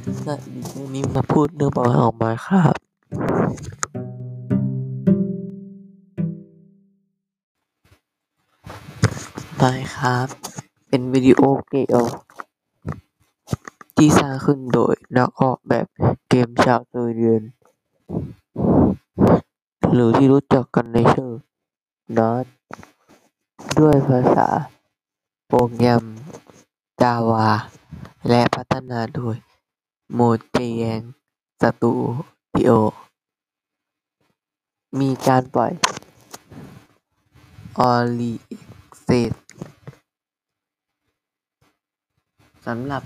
สวัสดีวันนี้มาพูดเรื่องประวัติของ Minecraft Minecraft เป็นวิดีโอเกมที่สร้างขึ้นโดยนักออกแบบเกมชาวสวีเดนหรือที่รู้จักกันในชื่อ Nörd ด้วยภาษาโปรแกรม Java และพัฒนาโดย Mojang Studio มีการปล่อย Early Access สำหรับ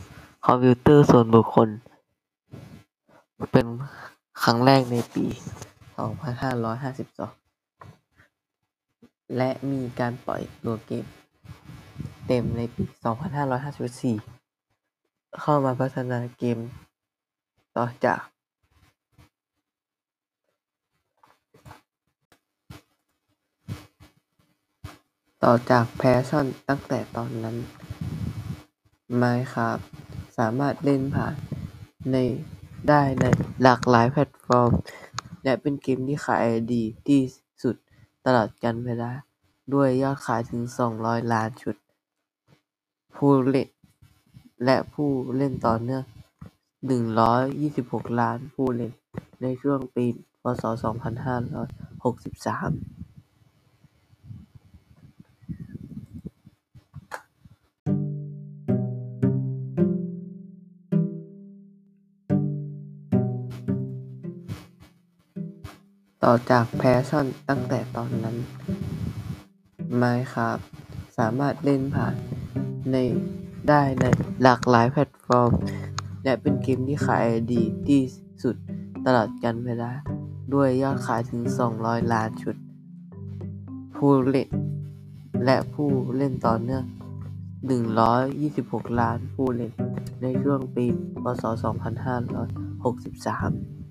คอมพิวเตอร์ส่วนบุคคล เป็นครั้งแรกในปี 2552 และมีการปล่อยตัวเกมเต็มในปี 2554 เข้ามาพัฒนาเกม ต่อจากต่อจากเพอร์สสันตั้งแต่ตอนนั้น Minecraft สามารถเล่นผ่านในได้ในหลากหลายแพลตฟอร์ม และเป็นเกมที่ขายดีที่สุดตลอดกาลเวลา ด้วยยอดขายถึง 200 ล้านชุด ผู้เล่นและผู้เล่นต่อเนื่อง 126ล้านผู้เล่น ในช่วงปี พ.ศ.2563ต่อจากเพอร์สสันตั้งแต่ตอนนั้น Minecraft สามารถเล่นผ่านในได้ในหลากหลายแพลตฟอร์ม และเป็นเกมที่ขายดีที่สุดตลอดกาลเวลา ด้วยยอดขายถึง 200 ล้านชุด ผู้เล่น และผู้เล่นต่อเนื่อง 126 ล้านผู้เล่น ในช่วงปี พ.ศ.2563